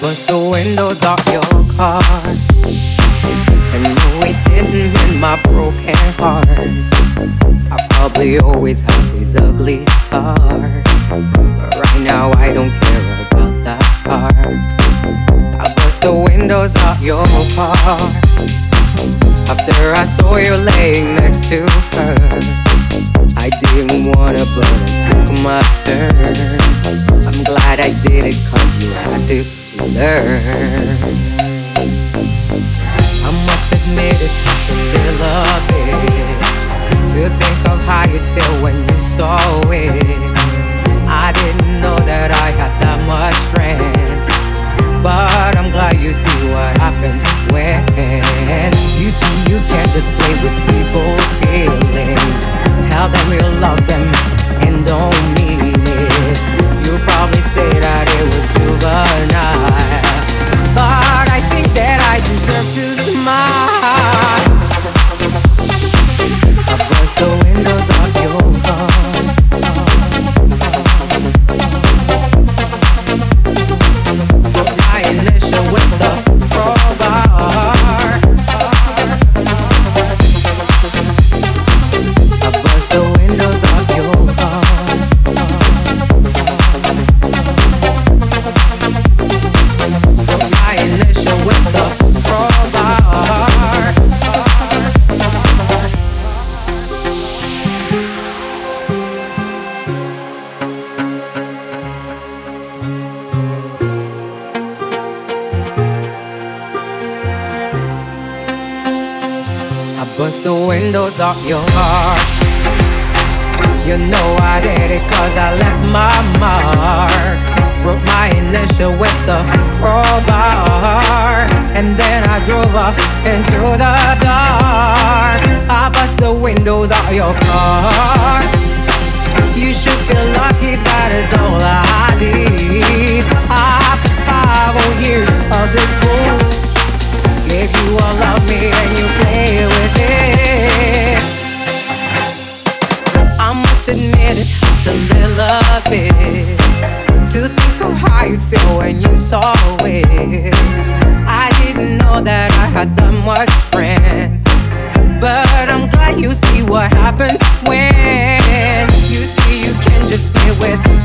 bust the windows off your car. And no, it didn't mend my broken heart. I probably always have these ugly scars. But right now, I don't care about that part. I bust the windows off your car. After I saw you laying next to her. I didn't wanna, but I took my turn. I'm glad I did it, cause you had to learn. I must admit it took a little bit to think of how you'd feel when you saw bust the windows off your car. You know I did it cause I left my mark. Wrote my initial with the crowbar. And then I drove off into the dark. I bust the windows off your car. You should feel lucky that is all I did. A little bit to think of how you'd feel when you saw it. I didn't know that I had that much strength. But I'm glad you see what happens when you see you can just play with